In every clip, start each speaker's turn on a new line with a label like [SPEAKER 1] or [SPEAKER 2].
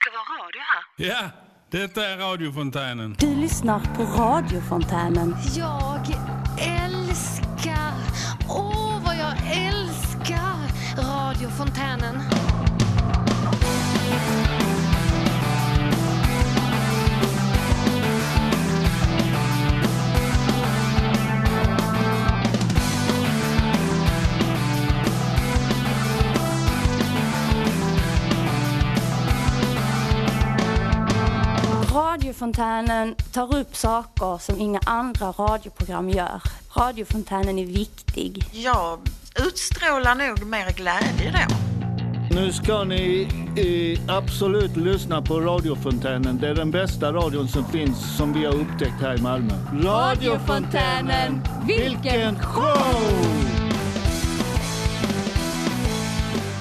[SPEAKER 1] ska vara radio här.
[SPEAKER 2] Ja, detta är radiofontänen.
[SPEAKER 3] Du lyssnar på radiofontänen.
[SPEAKER 4] Jag älskar, åh vad jag älskar radiofontänen.
[SPEAKER 3] Radiofontänen tar upp saker som inga andra radioprogram gör. Radiofontänen är viktig.
[SPEAKER 5] Jag utstrålar nog mer glädje då.
[SPEAKER 6] Nu ska ni eh, absolut lyssna på radiofontänen. Det är den bästa radion som finns som vi har upptäckt här i Malmö.
[SPEAKER 3] Radiofontänen, vilken
[SPEAKER 6] show!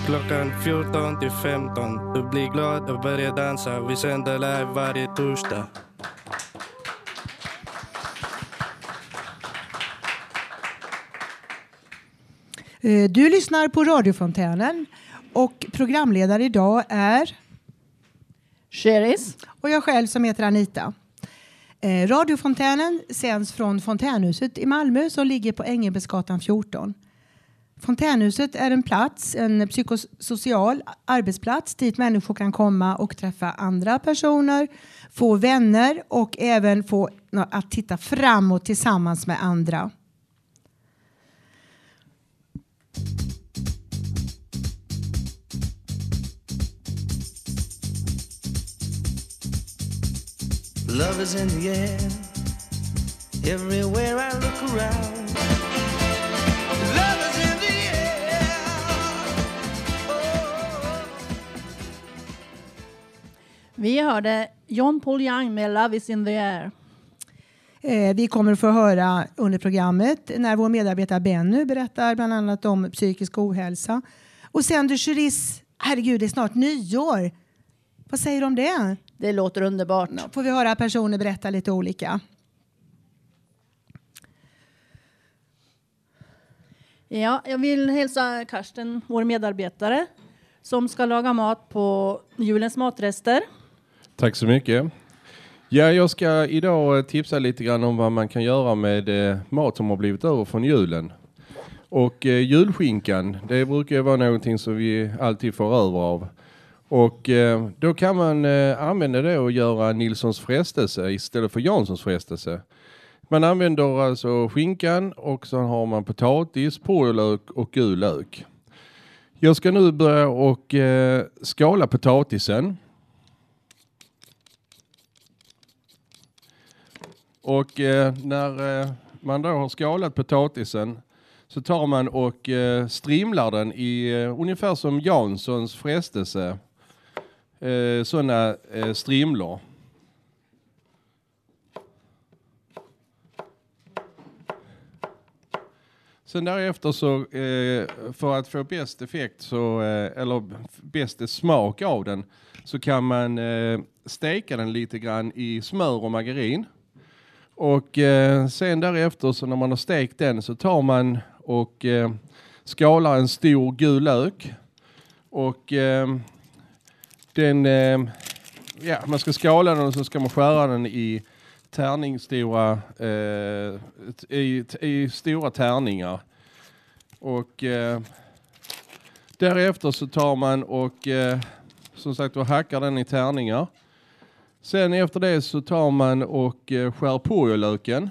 [SPEAKER 7] Klockan 14 till 15. Du blir glad och börjar dansa. Vi sänder live varje torsdag.
[SPEAKER 8] Eh, Du lyssnar på radiofontänen och programledare idag är
[SPEAKER 9] Sheris.
[SPEAKER 8] och jag själv som heter Anita. Eh, Radiofontänen sänds från Fontänhuset i Malmö som ligger på Ängelbäcksgatan 14. Fontänhuset är en plats, en psykosocial arbetsplats dit människor kan komma och träffa andra personer, få vänner och även få att titta framåt tillsammans med andra.
[SPEAKER 7] Love is in the air. Everywhere I look around.
[SPEAKER 9] Vi hörde John Paul Young med Love is in the air.
[SPEAKER 8] Eh, vi kommer att få höra under programmet när vår medarbetare Benny berättar bland annat om psykisk ohälsa. Och sen du Cherise, herregud det är snart nyår. Vad säger du om det?
[SPEAKER 9] Det låter underbart.
[SPEAKER 8] Får vi höra personer berätta lite olika.
[SPEAKER 9] Ja, jag vill hälsa Karsten, vår medarbetare, som ska laga mat på julens matrester.
[SPEAKER 10] Tack så mycket. Ja, jag ska idag eh, tipsa lite grann om vad man kan göra med eh, mat som har blivit över från julen. Och eh, julskinkan, det brukar ju vara någonting som vi alltid får över av. Och eh, då kan man eh, använda det och göra Nilssons frestelse istället för Janssons frestelse. Man använder alltså skinkan och så har man potatis, purjolök och gul lök. Jag ska nu börja och eh, skala potatisen. Och eh, när eh, man då har skalat potatisen så tar man och eh, strimlar den i eh, ungefär som Janssons frestelse. Eh, sådana eh, strimlor. Sen därefter så, eh, för att få bäst effekt, så, eh, eller bäst smak av den, så kan man eh, steka den lite grann i smör och margarin. Och eh, sen därefter så när man har stekt den så tar man och eh, skalar en stor gul lök. Och eh, den, eh, ja man ska skala den och så ska man skära den i tärningsstora, eh, i, i stora tärningar. Och eh, därefter så tar man och eh, som sagt och hackar den i tärningar. Sen efter det så tar man och eh, skär purjolöken.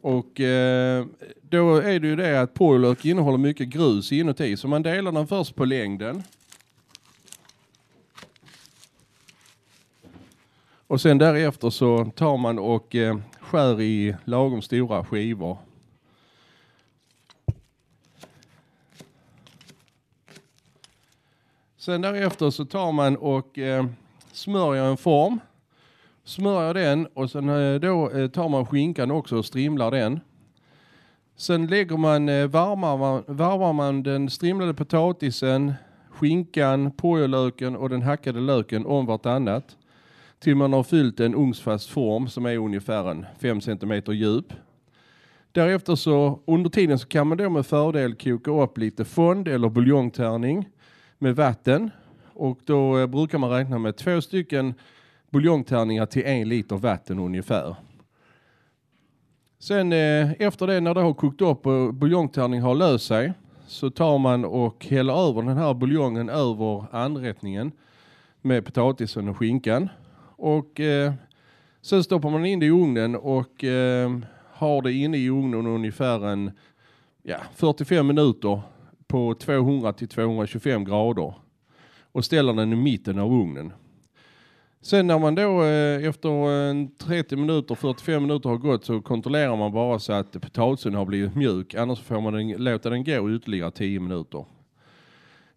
[SPEAKER 10] Och eh, då är det ju det att purjolök innehåller mycket grus inuti. Så man delar den först på längden. Och sen därefter så tar man och eh, skär i lagom stora skivor. Sen därefter så tar man och eh, smörjer en form. Smörjer den och sen eh, då eh, tar man skinkan också och strimlar den. Sen lägger man, eh, varmar, man, varvar man den strimlade potatisen, skinkan, purjolöken och den hackade löken om vartannat. Till man har fyllt en ugnsfast form som är ungefär en 5 cm djup. Därefter så under tiden så kan man då med fördel koka upp lite fond eller buljongtärning med vatten. Och då eh, brukar man räkna med två stycken buljongtärningar till en liter vatten ungefär. Sen eh, efter det när det har kokt upp och buljongtärningen har löst sig så tar man och häller över den här buljongen över anrättningen med potatisen och skinkan. Och eh, sen stoppar man in det i ugnen och eh, har det inne i ugnen ungefär en ja, 45 minuter på 200 till 225 grader och ställer den i mitten av ugnen. Sen när man då eh, efter 30 minuter, 45 minuter har gått så kontrollerar man bara så att potatisen har blivit mjuk. Annars får man den, låta den gå ytterligare 10 minuter.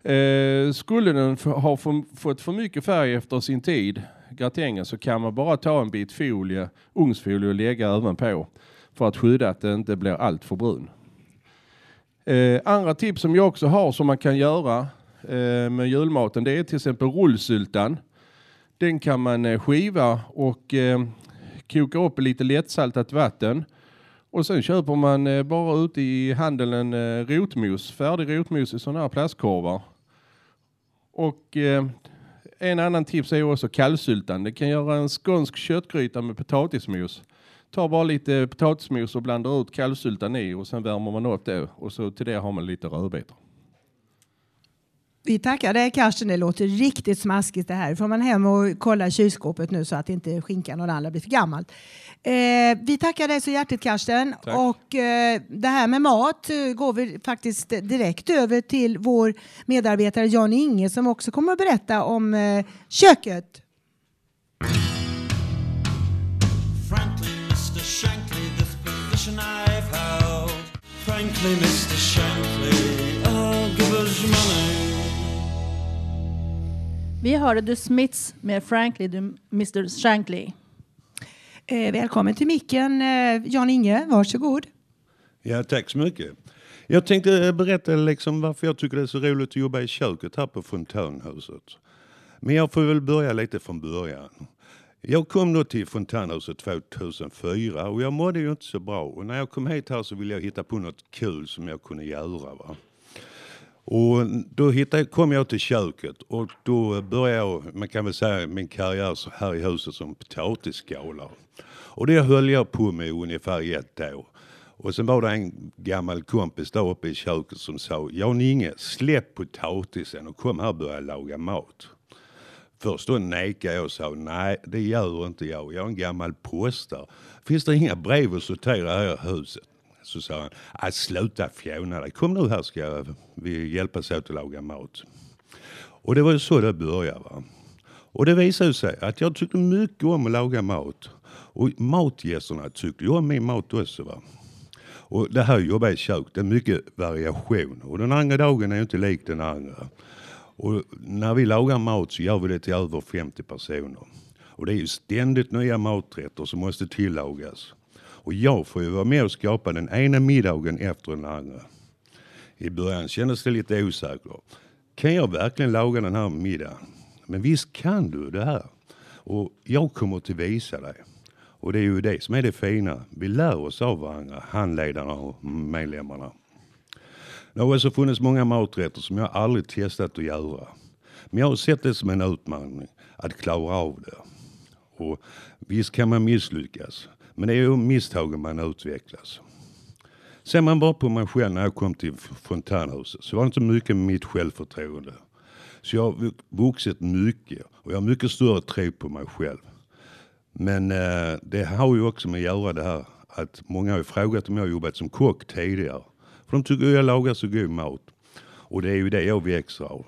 [SPEAKER 10] Eh, skulle den ha fått för mycket färg efter sin tid, gratängen, så kan man bara ta en bit folie, ugnsfolie och lägga ovanpå för att skydda att den inte blir allt för brun. Eh, andra tips som jag också har som man kan göra eh, med julmaten det är till exempel rullsyltan. Den kan man eh, skiva och eh, koka upp i lite lättsaltat vatten. Och sen köper man eh, bara ute i handeln eh, rotmos, färdig rotmos i sådana här plastkorvar. Och eh, en annan tips är också kallsyltan. Det kan göra en skånsk köttgryta med potatismos. Ta bara lite potatismos och blandar ut kallsyltan i och sen värmer man upp det och så till det har man lite rödbetor.
[SPEAKER 8] Vi tackar dig Karsten, det låter riktigt smaskigt det här. Får man hem och kolla i kylskåpet nu så att inte skinkan och det andra blir för gammalt. Eh, vi tackar dig så hjärtligt Karsten.
[SPEAKER 10] Tack.
[SPEAKER 8] Och eh, det här med mat eh, går vi faktiskt direkt över till vår medarbetare Jan Inge som också kommer att berätta om eh, köket.
[SPEAKER 7] Frankly,
[SPEAKER 9] Vi hörde The Smiths med Frankly, Mr Shankly.
[SPEAKER 8] Eh, välkommen till micken eh, Jan Inge, varsågod.
[SPEAKER 1] Ja, tack så mycket. Jag tänkte berätta liksom varför jag tycker det är så roligt att jobba i köket här på Fontänhuset. Men jag får väl börja lite från början. Jag kom då till Fontänhuset 2004 och jag mådde ju inte så bra. Och när jag kom hit här så ville jag hitta på något kul som jag kunde göra. Va? Och då hittade, kom jag till köket och då började jag, man kan väl säga min karriär så här i huset som potatisskalare. Och det höll jag på med i ungefär ett år. Och sen var det en gammal kompis där uppe i köket som sa, Jan Inge, släpp potatisen och kom här och börja laga mat. Först då nekade jag och sa, nej det gör inte jag, jag är en gammal postare. Finns det inga brev att sortera här i huset? Så sa han, sluta fjåna dig, kom nu här ska vi hjälpas åt att laga mat. Och det var ju så det började. Va? Och det visade sig att jag tyckte mycket om att laga mat. Och matgästerna tyckte ju om min mat också. Va? Och det här jobbar i kök, det är mycket variation. Och den andra dagen är ju inte lik den andra. Och när vi lagar mat så gör vi det till över 50 personer. Och det är ju ständigt nya maträtter som måste tillagas. Och jag får ju vara med och skapa den ena middagen efter den andra. I början kändes det lite osäkert. Kan jag verkligen laga den här middagen? Men visst kan du det här. Och jag kommer att visa dig. Och det är ju det som är det fina. Vi lär oss av varandra, handledarna och medlemmarna. Det har också funnits många maträtter som jag aldrig testat att göra. Men jag har sett det som en utmaning att klara av det. Och visst kan man misslyckas, men det är ju misstagen man utvecklas. Ser man bara på mig själv när jag kom till Fontänhuset så var det inte mycket med mitt självförtroende. Så jag har vuxit mycket och jag har mycket större tro på mig själv. Men eh, det har ju också med att göra det här att många har ju frågat om jag har jobbat som kock tidigare. För de tycker jag lagar så god mat. Och det är ju det jag växer av.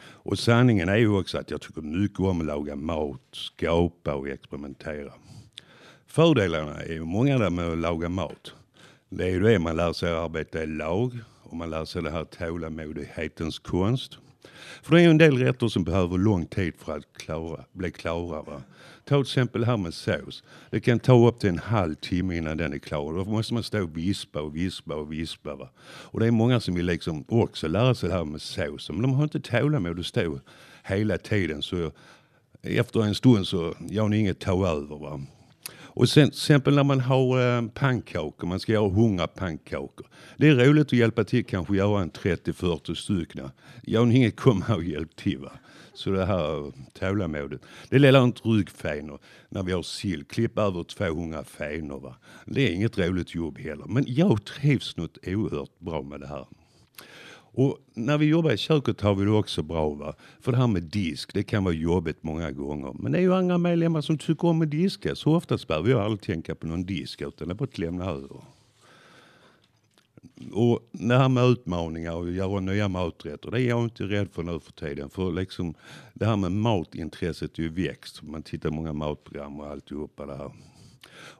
[SPEAKER 1] Och sanningen är ju också att jag tycker mycket om att laga mat, skapa och experimentera. Fördelarna är ju många där med att laga mat. Det är ju det man lär sig att arbeta i lag och man lär sig det här tålamodighetens konst. För det är ju en del rätter som behöver lång tid för att klara, bli klara. Va? Ta till exempel det här med sås. Det kan ta upp till en halv timme innan den är klar. Då måste man stå och vispa och vispa och vispa. Va? Och det är många som vill liksom också lära sig det här med sås. Men de har inte tålamod att stå hela tiden. Så efter en stund så gör ni inget ta över. Va? Och sen till exempel när man har eh, pannkakor, man ska göra 100 pannkakor. Det är roligt att hjälpa till kanske göra en 30-40 stycken. Jag har inget komma och hjälp till va. Så det här tålamodet. Det lilla inte ryggfenor när vi har sill. Klipp över 200 fenor va. Det är inget roligt jobb heller. Men jag trivs något oerhört bra med det här. Och när vi jobbar i köket har vi det också bra. Va? För det här med disk, det kan vara jobbigt många gånger. Men det är ju andra medlemmar som tycker om att diska. Så oftast behöver jag aldrig tänka på någon disk utan det är bara att lämna över. Och det här med utmaningar och göra nya maträtter, det är jag inte rädd för nu för tiden. För liksom, det här med matintresset är ju växt. Man tittar många matprogram och alltihopa det här.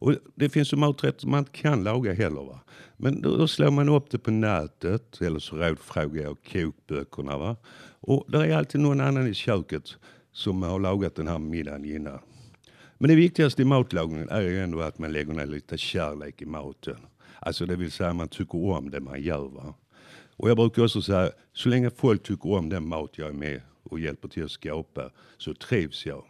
[SPEAKER 1] Och det finns ju maträtter man inte kan laga heller. Va? Men då, då slår man upp det på nätet eller så rådfrågar jag kokböckerna. Va? Och det är alltid någon annan i köket som har lagat den här middagen innan. Men det viktigaste i matlagningen är ju ändå att man lägger ner lite kärlek i maten. Alltså det vill säga man tycker om det man gör. Va? Och jag brukar också säga, så länge folk tycker om den mat jag är med och hjälper till att skapa så trivs jag.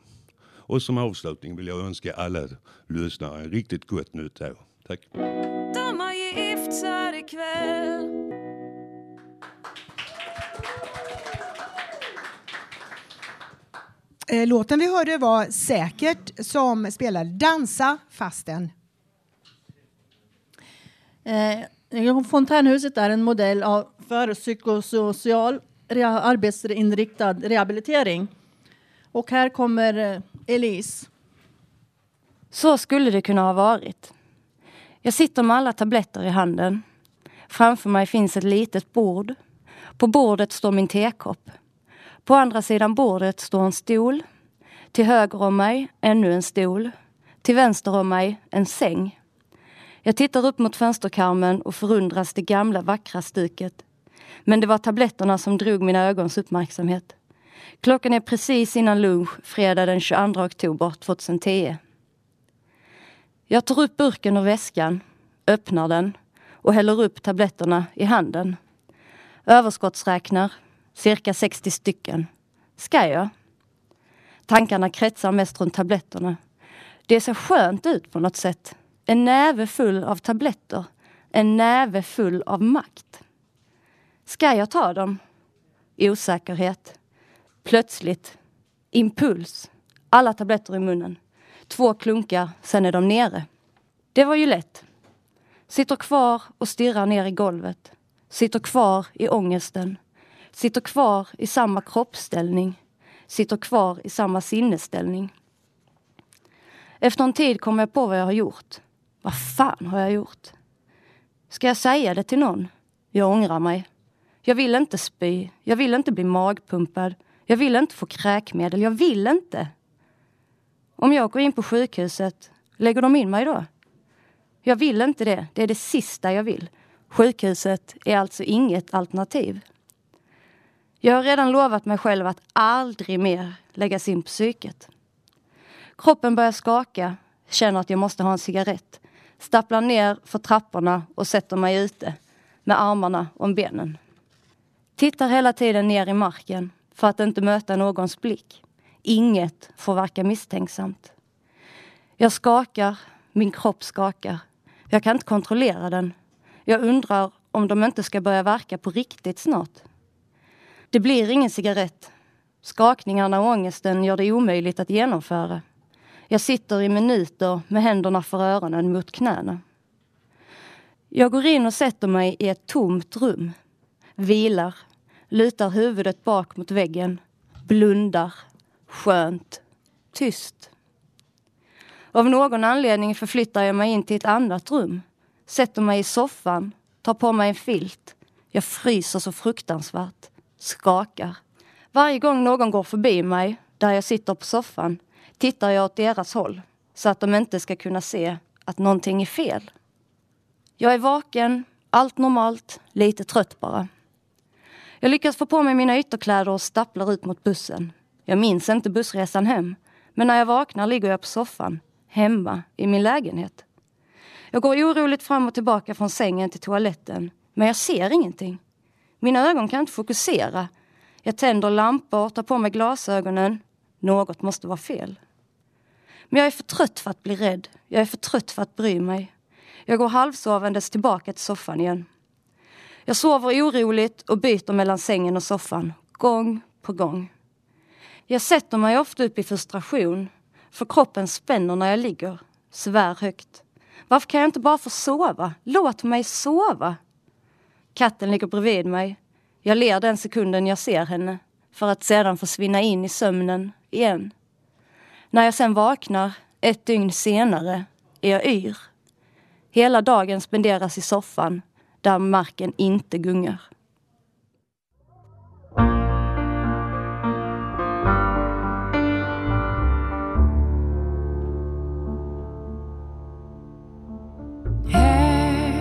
[SPEAKER 1] Och som avslutning vill jag önska alla lyssnare en riktigt gott nytt år. Tack.
[SPEAKER 11] De har gift sig ikväll
[SPEAKER 8] Eh, Låten vi hörde var Säkert som spelar Dansa fasten.
[SPEAKER 9] Eh, Fontänhuset är en modell av för psykosocial arbetsinriktad rehabilitering. Och här kommer eh, Elise.
[SPEAKER 3] Så skulle det kunna ha varit. Jag sitter med alla tabletter i handen. Framför mig finns ett litet bord. På bordet står min tekopp. På andra sidan bordet står en stol. Till höger om mig ännu en stol. Till vänster om mig en säng. Jag tittar upp mot fönsterkarmen och förundras det gamla vackra stuket. Men det var tabletterna som drog mina ögons uppmärksamhet. Klockan är precis innan lunch fredag den 22 oktober 2010. Jag tar upp burken ur väskan, öppnar den och häller upp tabletterna i handen. Överskottsräknar, cirka 60 stycken. Ska jag? Tankarna kretsar mest runt tabletterna. Det ser skönt ut på något sätt. En näve full av tabletter. En näve full av makt. Ska jag ta dem? Osäkerhet. Plötsligt. Impuls. Alla tabletter i munnen. Två klunkar, sen är de nere. Det var ju lätt. Sitter kvar och stirrar ner i golvet. Sitter kvar i ångesten. Sitter kvar i samma kroppsställning. Sitter kvar i samma sinnesställning. Efter en tid kommer jag på vad jag har gjort. Vad fan har jag gjort? Ska jag säga det till någon? Jag ångrar mig. Jag vill inte spy. Jag vill inte bli magpumpad. Jag vill inte få kräkmedel. Jag vill inte. Om jag går in på sjukhuset, lägger de in mig då? Jag vill inte det. Det är det sista jag vill. Sjukhuset är alltså inget alternativ. Jag har redan lovat mig själv att aldrig mer läggas in på psyket. Kroppen börjar skaka, känner att jag måste ha en cigarett. Stapplar ner för trapporna och sätter mig ute med armarna om benen. Tittar hela tiden ner i marken för att inte möta någons blick. Inget får verka misstänksamt. Jag skakar, min kropp skakar. Jag kan inte kontrollera den. Jag undrar om de inte ska börja verka på riktigt snart. Det blir ingen cigarett. Skakningarna och ångesten gör det omöjligt att genomföra. Jag sitter i minuter med händerna för öronen mot knäna. Jag går in och sätter mig i ett tomt rum. Vilar, lutar huvudet bak mot väggen, blundar. Skönt. Tyst. Av någon anledning förflyttar jag mig in till ett annat rum. Sätter mig i soffan, tar på mig en filt. Jag fryser så fruktansvärt. Skakar. Varje gång någon går förbi mig, där jag sitter på soffan, tittar jag åt deras håll. Så att de inte ska kunna se att någonting är fel. Jag är vaken, allt normalt, lite trött bara. Jag lyckas få på mig mina ytterkläder och stapplar ut mot bussen. Jag minns inte bussresan hem, men när jag vaknar ligger jag på soffan, hemma i min lägenhet. Jag går oroligt fram och tillbaka från sängen till toaletten, men jag ser ingenting. Mina ögon kan inte fokusera. Jag tänder lampor, tar på mig glasögonen. Något måste vara fel. Men jag är för trött för att bli rädd. Jag är för trött för att bry mig. Jag går halvsovandes tillbaka till soffan igen. Jag sover oroligt och byter mellan sängen och soffan. Gång på gång. Jag sätter mig ofta upp i frustration. För kroppen spänner när jag ligger. Svär högt. Varför kan jag inte bara få sova? Låt mig sova! Katten ligger bredvid mig. Jag ler den sekunden jag ser henne. För att sedan försvinna in i sömnen igen. När jag sen vaknar, ett dygn senare, är jag yr. Hela dagen spenderas i soffan, där marken inte gungar.
[SPEAKER 11] Hey,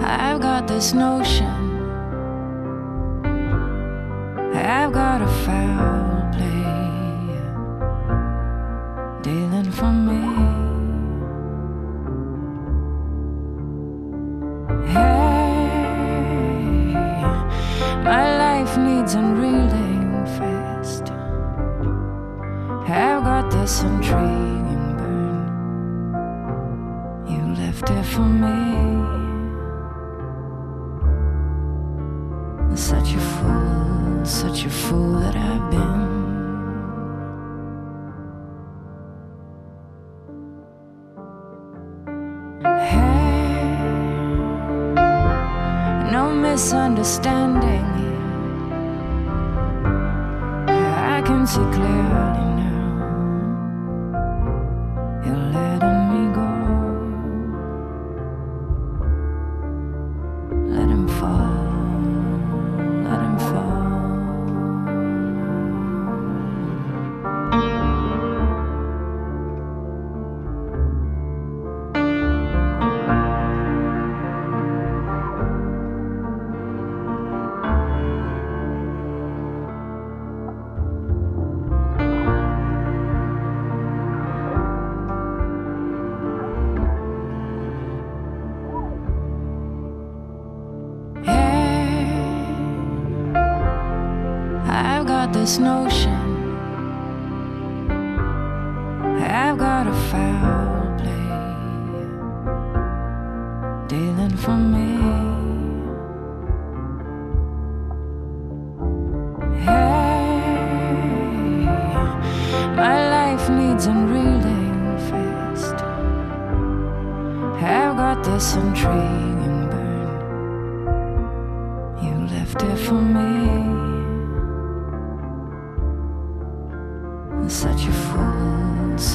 [SPEAKER 11] I've got this notion. This notion.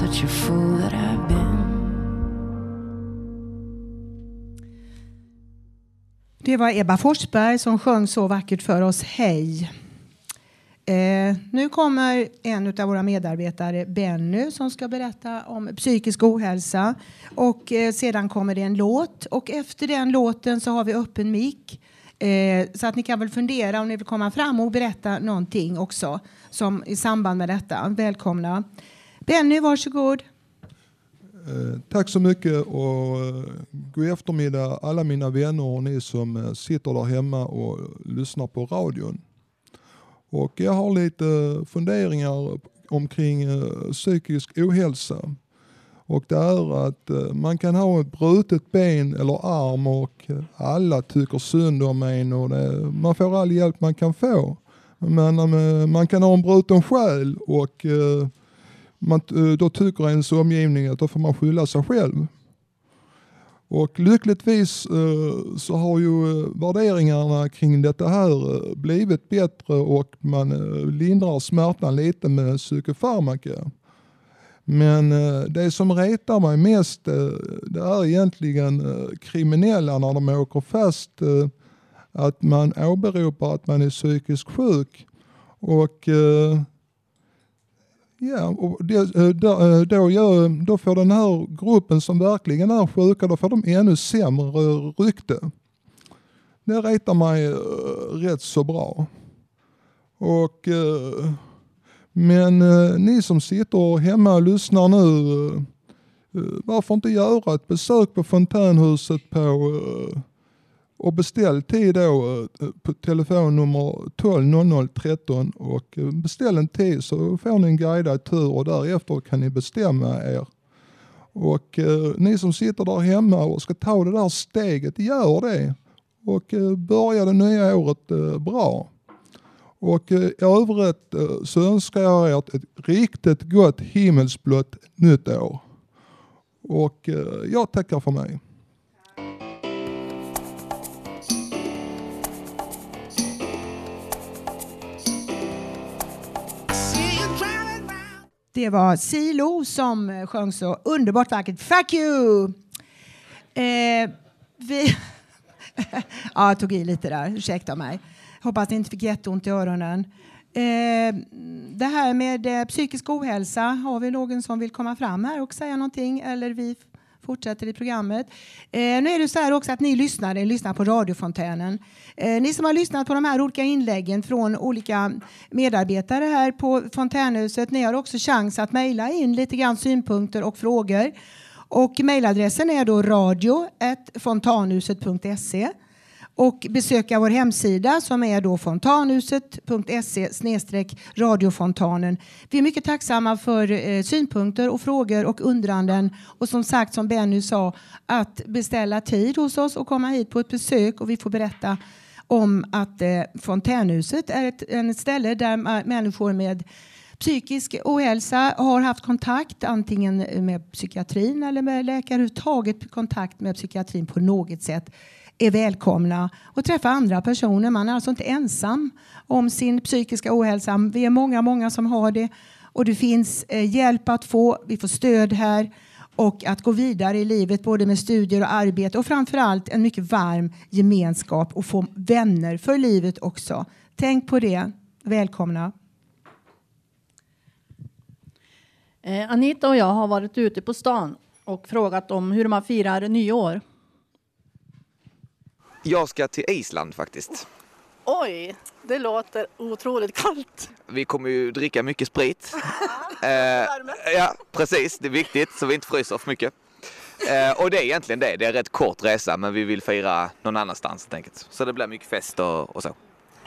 [SPEAKER 11] Such a fool that I've been.
[SPEAKER 8] Det var Ebba Forsberg som sjöng så vackert för oss Hej. Eh, nu kommer en av våra medarbetare, Benny, som ska berätta om psykisk ohälsa. Och eh, sedan kommer det en låt och efter den låten så har vi öppen mick. Eh, så att ni kan väl fundera om ni vill komma fram och berätta någonting också som i samband med detta. Välkomna. Benny, varsågod.
[SPEAKER 12] Eh, tack så mycket och eh, god eftermiddag alla mina vänner och ni som eh, sitter där hemma och lyssnar på radion. Och jag har lite funderingar omkring psykisk ohälsa. Och det är att man kan ha ett brutet ben eller arm och alla tycker synd om en och det, man får all hjälp man kan få. Men man kan ha en bruten själ och man, eh, då tycker ens omgivning att då får man skylla sig själv. Och lyckligtvis eh, så har ju eh, värderingarna kring detta här blivit bättre och man lindrar smärtan lite med psykofarmaka. Men det som retar mig mest det är egentligen kriminella när de åker fast att man åberopar att man är psykiskt sjuk. Och Ja, och det, eh, då, eh, då, gör, då får den här gruppen som verkligen är sjuka, då får de ännu sämre rykte. Det retar mig eh, rätt så bra. Och, men ni som sitter hemma och lyssnar nu, varför inte göra ett besök på Fontänhuset på och beställ tid då eh, eh, på telefonnummer 12 00 13 och eh, beställ en tid så får ni en guidad tur och därefter kan ni bestämma er. Och eh, ni som sitter där hemma och ska ta det där steget, gör det. Och eh, börja det nya året eh, bra. Och eh, i övrigt eh, så önskar jag er ett, ett riktigt gott himmelsblått nytt år. Och eh, jag tackar för mig.
[SPEAKER 8] Det var Silo som eh, sjöng så underbart vackert. Fuck you! Eh, vi ja, jag tog i lite där, ursäkta mig. Hoppas ni inte fick jätteont i öronen. Eh, det här med eh, psykisk ohälsa, har vi någon som vill komma fram här och säga någonting? Eller vi fortsätter i programmet. Eh, nu är det så här också att ni lyssnar, lyssnar på radiofontänen. Eh, ni som har lyssnat på de här olika inläggen från olika medarbetare här på Fontänhuset, ni har också chans att mejla in lite grann synpunkter och frågor. Och mejladressen är då radio.fontanhuset.se och besöka vår hemsida som är då fontanhuset.se radiofontanen. Vi är mycket tacksamma för eh, synpunkter och frågor och undranden. Och som sagt som Benny sa att beställa tid hos oss och komma hit på ett besök. Och vi får berätta om att eh, Fontänhuset är ett, ett ställe där människor med psykisk ohälsa har haft kontakt antingen med psykiatrin eller med läkare överhuvudtaget kontakt med psykiatrin på något sätt är välkomna och träffa andra personer. Man är alltså inte ensam om sin psykiska ohälsa. Vi är många, många som har det och det finns eh, hjälp att få. Vi får stöd här och att gå vidare i livet både med studier och arbete och framförallt en mycket varm gemenskap och få vänner för livet också. Tänk på det. Välkomna.
[SPEAKER 9] Eh, Anita och jag har varit ute på stan och frågat om hur man firar nyår.
[SPEAKER 13] Jag ska till Island faktiskt.
[SPEAKER 14] Oj, det låter otroligt kallt.
[SPEAKER 13] Vi kommer ju dricka mycket sprit. eh, ja, precis. Det är viktigt så vi inte fryser för mycket. Eh, och det är egentligen det. Det är en rätt kort resa men vi vill fira någon annanstans helt enkelt. Så det blir mycket fest och, och så.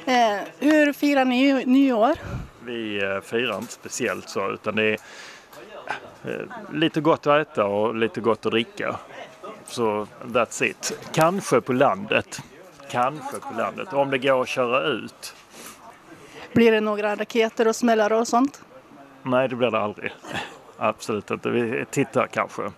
[SPEAKER 14] Eh, hur firar ni nyår?
[SPEAKER 15] Vi eh, firar inte speciellt så utan det är eh, lite gott att äta och lite gott att dricka. Så that's it. Kanske på landet. Kanske på landet. Om det går att köra ut.
[SPEAKER 14] Blir det några raketer och smällare och sånt?
[SPEAKER 15] Nej, det blir det aldrig. Absolut inte. Vi tittar kanske.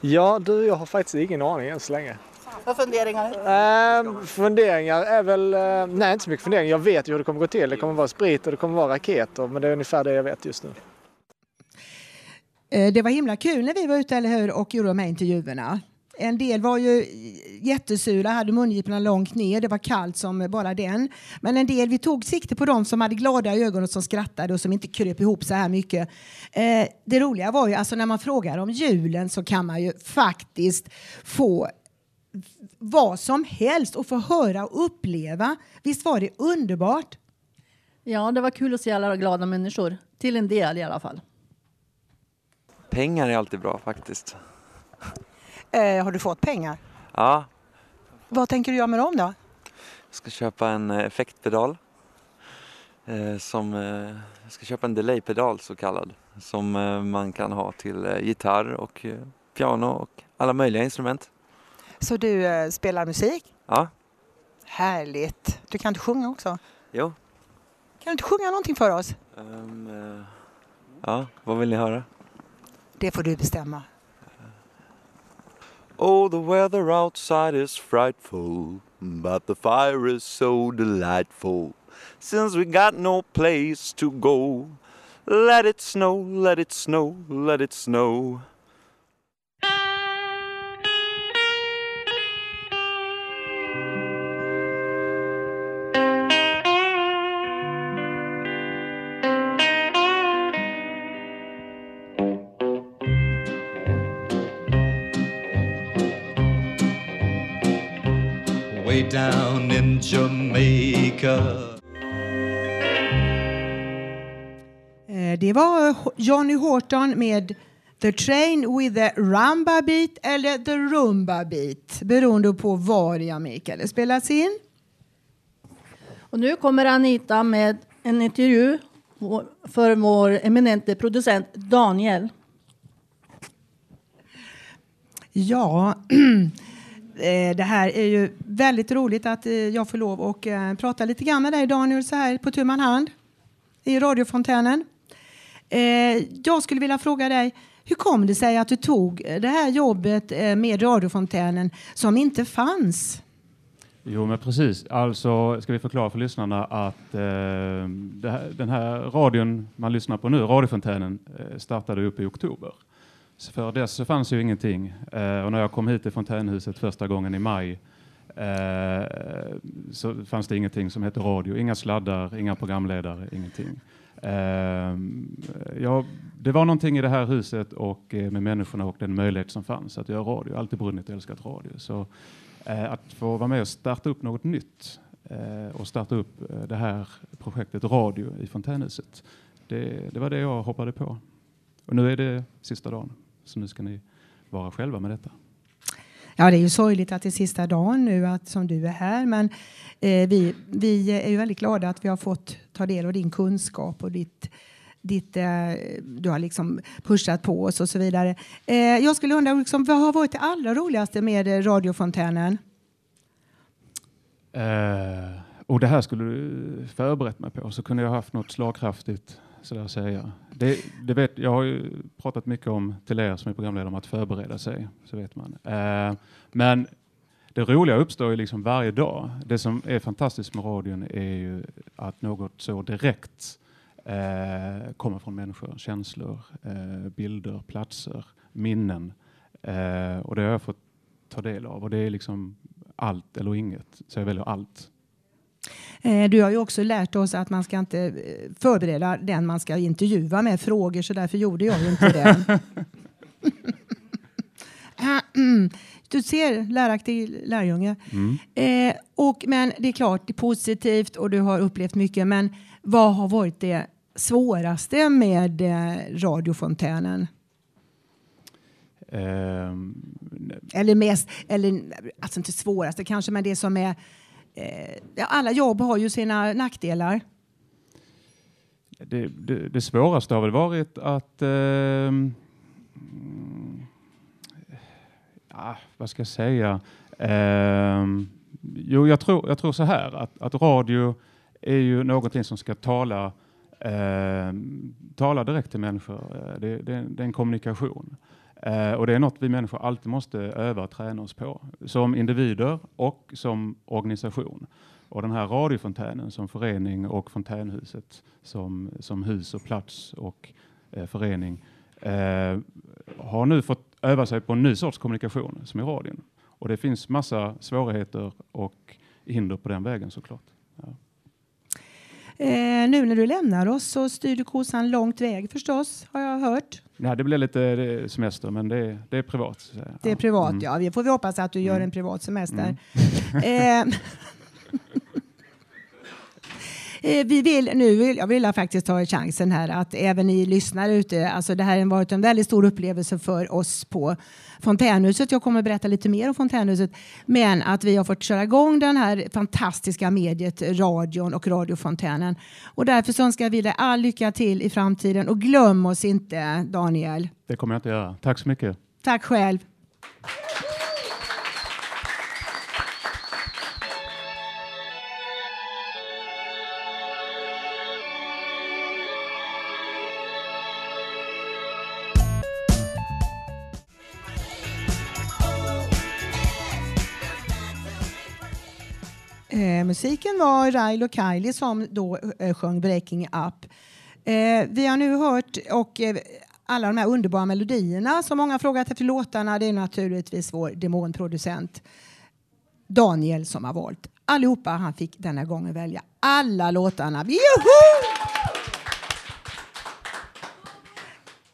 [SPEAKER 16] Ja du, jag har faktiskt ingen aning än så länge.
[SPEAKER 14] Vad funderingar?
[SPEAKER 16] Ehm, funderingar är väl, eh, nej inte så mycket funderingar. Jag vet ju hur det kommer gå till. Det kommer vara sprit och det kommer vara raketer. Men det är ungefär det jag vet just nu.
[SPEAKER 8] Eh, det var himla kul när vi var ute eller hur, och gjorde de här intervjuerna. En del var ju jättesura, hade mungiporna långt ner, det var kallt som bara den. Men en del, vi tog sikte på dem som hade glada ögon och som skrattade och som inte kröp ihop så här mycket. Eh, det roliga var ju, alltså när man frågar om julen så kan man ju faktiskt få vad som helst och få höra och uppleva. Visst var det underbart?
[SPEAKER 9] Ja, det var kul att se alla glada människor. Till en del i alla fall.
[SPEAKER 17] Pengar är alltid bra faktiskt.
[SPEAKER 18] Eh, har du fått pengar?
[SPEAKER 17] Ja,
[SPEAKER 18] Vad tänker du göra med dem då?
[SPEAKER 17] jag ska köpa en eh, effektpedal. Eh, som, eh, jag ska köpa en delaypedal så kallad. Som eh, man kan ha till eh, gitarr och piano och alla möjliga instrument.
[SPEAKER 18] Så du spelar musik?
[SPEAKER 17] Ja,
[SPEAKER 18] Härligt. Du kan inte sjunga också?
[SPEAKER 17] jo.
[SPEAKER 18] Kan du inte sjunga någonting för oss?
[SPEAKER 17] Eh, ja, vad vill ni höra?
[SPEAKER 18] Det får du bestämma.
[SPEAKER 17] Oh, the weather outside is frightful, but the fire is so delightful. Since we got no place to go, let it snow, let it snow, let it snow.
[SPEAKER 19] Down in Jamaica.
[SPEAKER 8] Eh, Det var Johnny Horton med The Train with the Rumba Beat eller The Rumba Beat beroende på var i Amerika det spelas in.
[SPEAKER 9] Och nu kommer Anita med en intervju för vår eminente producent Daniel.
[SPEAKER 8] Ja, Eh, det här är ju väldigt roligt att eh, jag får lov att eh, prata lite grann med dig Daniel så här på tu man hand i radiofontänen. Jag skulle vilja fråga dig, hur kom det sig att du tog det här jobbet med radiofontänen som inte fanns?
[SPEAKER 20] Jo, men precis. Alltså ska vi förklara för lyssnarna att eh, här, den här radion man lyssnar på nu, radiofontänen, startade upp i oktober. Så för dess så fanns ju ingenting. Eh, och när jag kom hit till fontänhuset första gången i maj eh, så fanns det ingenting som hette radio. Inga sladdar, inga programledare, ingenting. Eh, ja, det var någonting i det här huset och eh, med människorna och den möjlighet som fanns att göra radio. Jag har alltid brunnit och älskat radio. Så Eh, att få vara med och starta upp något nytt eh, och starta upp eh, det här projektet Radio i Fontänhuset. Det, det var det jag hoppade på. Och nu är det sista dagen, så nu ska ni vara själva med detta.
[SPEAKER 8] Ja, det är ju sorgligt att det är sista dagen nu att, som du är här, men eh, vi, vi är ju väldigt glada att vi har fått ta del av din kunskap och ditt, ditt, eh, du har liksom pushat på oss och så vidare. Eh, jag skulle undra, liksom, vad har varit det allra roligaste med radiofontänen?
[SPEAKER 20] Eh, och det här skulle du förberett mig på så kunde jag haft något slagkraftigt sådär säga. Det, det vet, jag har ju pratat mycket om till er som är programledare om att förbereda sig, så vet man. Eh, men det roliga uppstår ju liksom varje dag. Det som är fantastiskt med radion är ju att något så direkt eh, kommer från människor. Känslor, eh, bilder, platser, minnen. Eh, och det har jag fått ta del av och det är liksom allt eller inget. Så jag väljer allt.
[SPEAKER 8] Eh, du har ju också lärt oss att man ska inte eh, förbereda den man ska intervjua med frågor så därför gjorde jag ju inte det. du ser, läraktig lärjunge. Mm. Eh, och, men det är klart, det är positivt och du har upplevt mycket. Men vad har varit det svåraste med eh, radiofontänen? Um, eller mest, eller alltså inte svåraste kanske, men det som är... Eh, alla jobb har ju sina nackdelar.
[SPEAKER 20] Det, det, det svåraste har väl varit att... Eh, ja, vad ska jag säga? Eh, jo, jag tror, jag tror så här att, att radio är ju någonting som ska tala eh, tala direkt till människor. Eh, det, det, det är en kommunikation. Eh, och det är något vi människor alltid måste öva och träna oss på. Som individer och som organisation. Och den här radiofontänen som förening och fontänhuset som, som hus och plats och eh, förening eh, har nu fått öva sig på en ny sorts kommunikation som är radion. Och det finns massa svårigheter och hinder på den vägen såklart. Ja.
[SPEAKER 8] Eh, nu när du lämnar oss så styr du kosan långt väg förstås, har jag hört.
[SPEAKER 20] Nej, det blir lite eh, semester, men det, det är privat.
[SPEAKER 8] Det är privat, mm. ja. Vi får vi hoppas att du gör mm. en privat semester. Mm. eh, vi vill nu, jag vill faktiskt ta chansen här att även ni lyssnare ute, alltså det här har varit en väldigt stor upplevelse för oss på Fontänhuset. Jag kommer berätta lite mer om Fontänhuset, men att vi har fått köra igång den här fantastiska mediet radion och radiofontänen. Och därför så önskar vi dig all lycka till i framtiden och glöm oss inte Daniel.
[SPEAKER 20] Det kommer jag inte göra. Tack så mycket.
[SPEAKER 8] Tack själv. Musiken var Railo och Kylie som då eh, sjöng Breaking Up. Eh, vi har nu hört och eh, alla de här underbara melodierna som många frågat efter låtarna. Det är naturligtvis vår demonproducent Daniel som har valt allihopa. Han fick denna gången välja alla låtarna.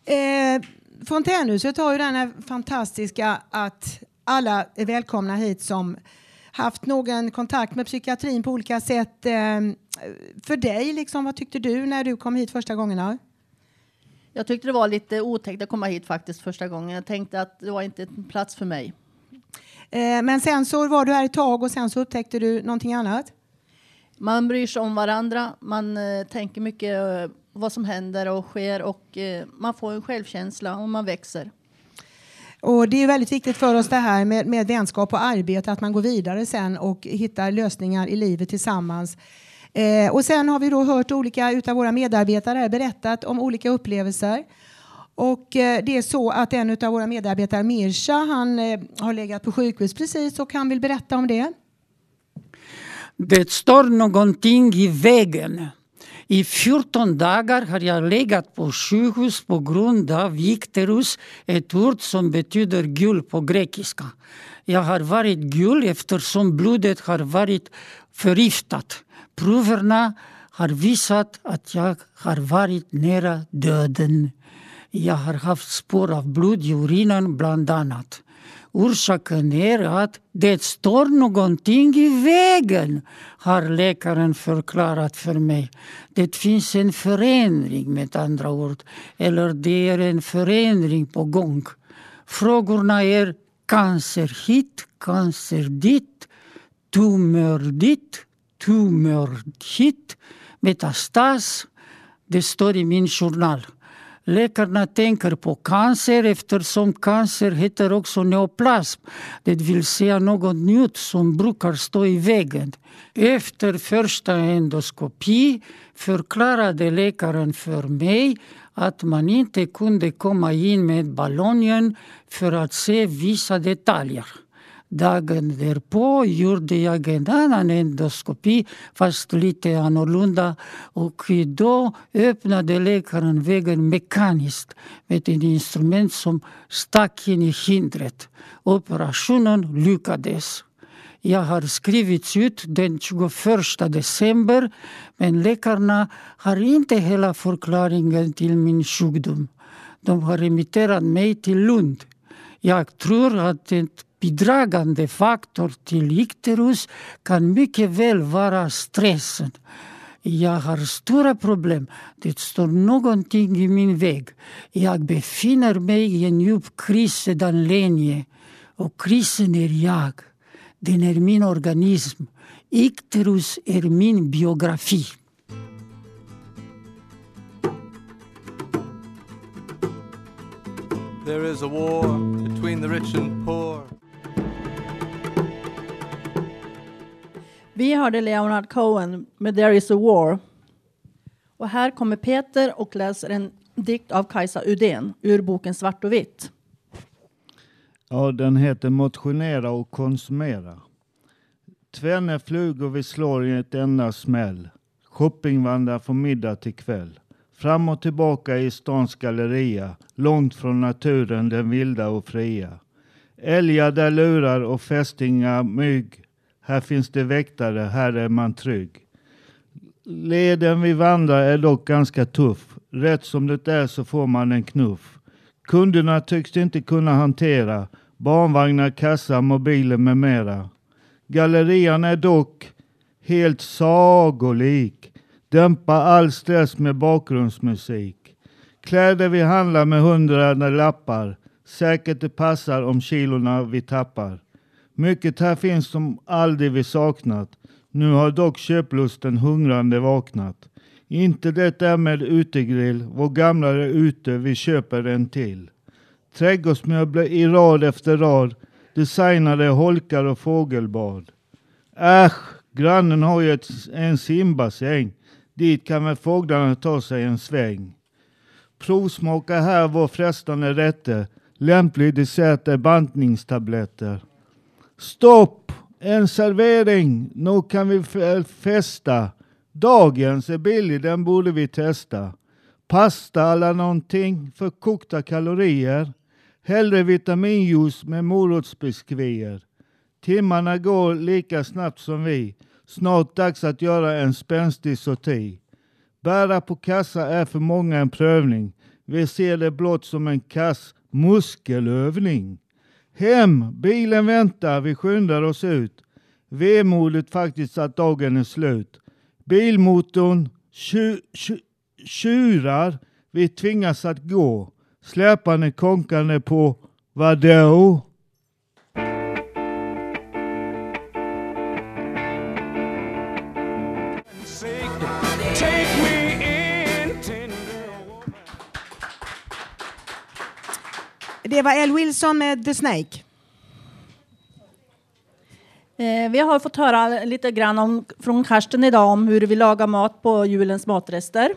[SPEAKER 8] Eh, Fontänhuset har ju den här fantastiska att alla är välkomna hit som haft någon kontakt med psykiatrin på olika sätt. Eh, för dig, liksom, vad tyckte du när du kom hit första gångerna?
[SPEAKER 9] Jag tyckte det var lite otäckt att komma hit faktiskt första gången. Jag tänkte att det var inte en plats för mig.
[SPEAKER 8] Eh, men sen så var du här ett tag och sen så upptäckte du någonting annat?
[SPEAKER 9] Man bryr sig om varandra, man eh, tänker mycket vad som händer och sker och man får en självkänsla och man växer.
[SPEAKER 8] Och det är väldigt viktigt för oss det här med, med vänskap och arbete, att man går vidare sen och hittar lösningar i livet tillsammans. Eh, och sen har vi då hört olika utav våra medarbetare berättat om olika upplevelser. Och eh, det är så att en av våra medarbetare, Mirsha, han eh, har legat på sjukhus precis och han vill berätta om det.
[SPEAKER 21] Det står någonting i vägen. I 14 dagar har jag legat på sjukhus på grund av ikterus, ett ord som betyder gul på grekiska. Jag har varit gul eftersom blodet har varit förgiftat. Proverna har visat att jag har varit nära döden. Jag har haft spår av blod i urinen bland annat. Orsaken är att det står någonting i vägen, har läkaren förklarat för mig. Det finns en förändring med andra ord, eller det är en förändring på gång. Frågorna är cancer hit, cancer dit, tumör dit, tumör hit, metastas. Det står i min journal. Läkarna tänker på cancer eftersom cancer heter också neoplasm, det vill säga något nytt som brukar stå i vägen. Efter första endoskopi förklarade läkaren för mig att man inte kunde komma in med ballongen för att se vissa detaljer. Dagen därpå gjorde jag en annan endoskopi, fast lite annorlunda. Och då öppnade läkaren vägen mekaniskt med ett instrument som stack in i hindret. Operationen lyckades. Jag har skrivits ut den 21 december men läkarna har inte hela förklaringen till min sjukdom. De har remitterat mig till Lund. Jag tror att ett bidragande faktor till ikterus kan mycket väl vara stressen. Jag har stora problem. Det står någonting i min väg. Jag befinner mig i en djup kris sedan länge. Och krisen är jag. Den är min organism. Ikterus är min biografi.
[SPEAKER 22] There is a war between the rich and poor.
[SPEAKER 9] Vi hörde Leonard Cohen med There is a war. Och här kommer Peter och läser en dikt av Kajsa Udén ur boken Svart och vitt.
[SPEAKER 6] Ja, den heter Motionera och konsumera. Tvenne flugor vi slår i ett enda smäll. Shoppingvandrar från middag till kväll. Fram och tillbaka i stans galleria. Långt från naturen, den vilda och fria. Älgar där lurar och fästingar mygg. Här finns det väktare, här är man trygg. Leden vi vandrar är dock ganska tuff. Rätt som det är så får man en knuff. Kunderna tycks inte kunna hantera barnvagnar, kassa, mobiler med mera. Gallerian är dock helt sagolik. Dämpa all stress med bakgrundsmusik. Kläder vi handlar med hundrade lappar. Säkert det passar om kilorna vi tappar. Mycket här finns som aldrig vi saknat. Nu har dock köplusten hungrande vaknat. Inte det är med utegrill, vår gamla är ute, vi köper en till. Trädgårdsmöbler i rad efter rad, designade holkar och fågelbad. Äsch, grannen har ju ett, en simbassäng. Dit kan väl fåglarna ta sig en sväng. Provsmaka här vår frestande rätte. Lämplig dessert är bantningstabletter. Stopp! En servering! Nog kan vi eh, festa. Dagens är billig, den borde vi testa. Pasta eller någonting för kokta kalorier. Hellre vitaminjuice med morotsbiskvier. Timmarna går lika snabbt som vi. Snart dags att göra en spänstig sorti. Bära på kassa är för många en prövning. Vi ser det blott som en kass muskelövning. Hem, bilen väntar, vi skyndar oss ut. Vemodigt faktiskt att dagen är slut. Bilmotorn tju, tju, tjurar, Vi tvingas att gå, släpande konkande på vadå?
[SPEAKER 8] Det var Elle Wilson med The Snake.
[SPEAKER 9] Eh, vi har fått höra lite grann om, från Karsten idag om hur vi lagar mat på julens matrester.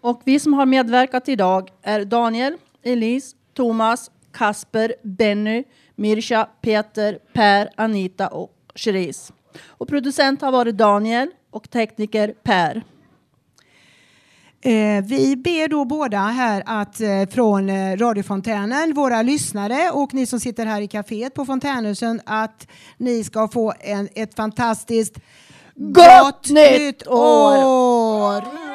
[SPEAKER 9] Och vi som har medverkat idag är Daniel, Elise, Thomas, Kasper, Benny, Mircha, Peter, Per, Anita och Cherise. Och producent har varit Daniel och tekniker Per.
[SPEAKER 8] Eh, vi ber då båda här att eh, från eh, radiofontänen, våra lyssnare och ni som sitter här i kaféet på Fontänhusen att ni ska få en, ett fantastiskt
[SPEAKER 9] Gott nytt år!
[SPEAKER 8] år!